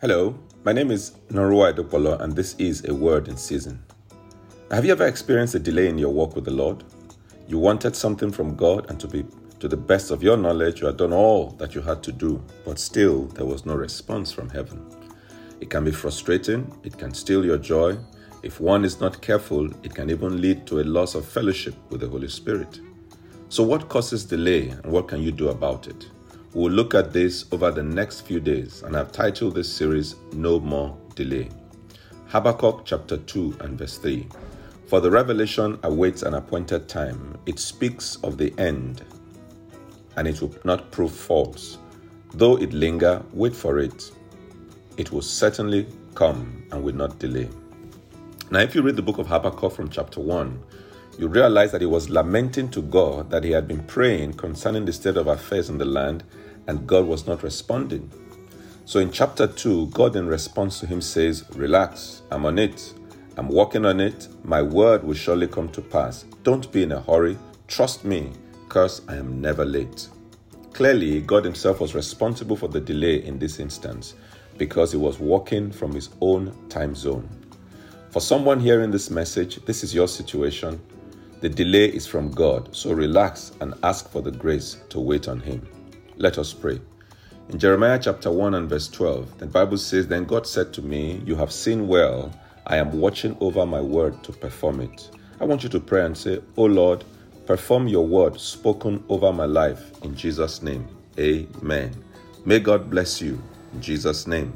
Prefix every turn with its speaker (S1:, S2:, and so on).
S1: Hello, my name is Norua Edopolo, and this is A Word in Season. Have you ever experienced a delay in your walk with the Lord? You wanted something from God, and to be to the best of your knowledge, you had done all that you had to do, but still there was no response from heaven. It can be frustrating, it can steal your joy. If one is not careful, it can even lead to a loss of fellowship with the Holy Spirit. So, what causes delay, and what can you do about it? We'll look at this over the next few days, and I've titled this series No More Delay. Habakkuk chapter 2 and verse 3. For the revelation awaits an appointed time. It speaks of the end, and it will not prove false. Though it linger, wait for it. It will certainly come and will not delay. Now, if you read the book of Habakkuk from chapter 1, you realize that he was lamenting to God that he had been praying concerning the state of affairs in the land and God was not responding. So in chapter 2, God, in response to him, says, Relax, I'm on it. I'm working on it. My word will surely come to pass. Don't be in a hurry. Trust me, because I am never late. Clearly, God Himself was responsible for the delay in this instance because He was working from His own time zone. For someone hearing this message, this is your situation. The delay is from God, so relax and ask for the grace to wait on Him. Let us pray. In Jeremiah chapter 1 and verse 12, the Bible says, Then God said to me, You have seen well, I am watching over my word to perform it. I want you to pray and say, Oh Lord, perform your word spoken over my life in Jesus' name. Amen. May God bless you in Jesus' name.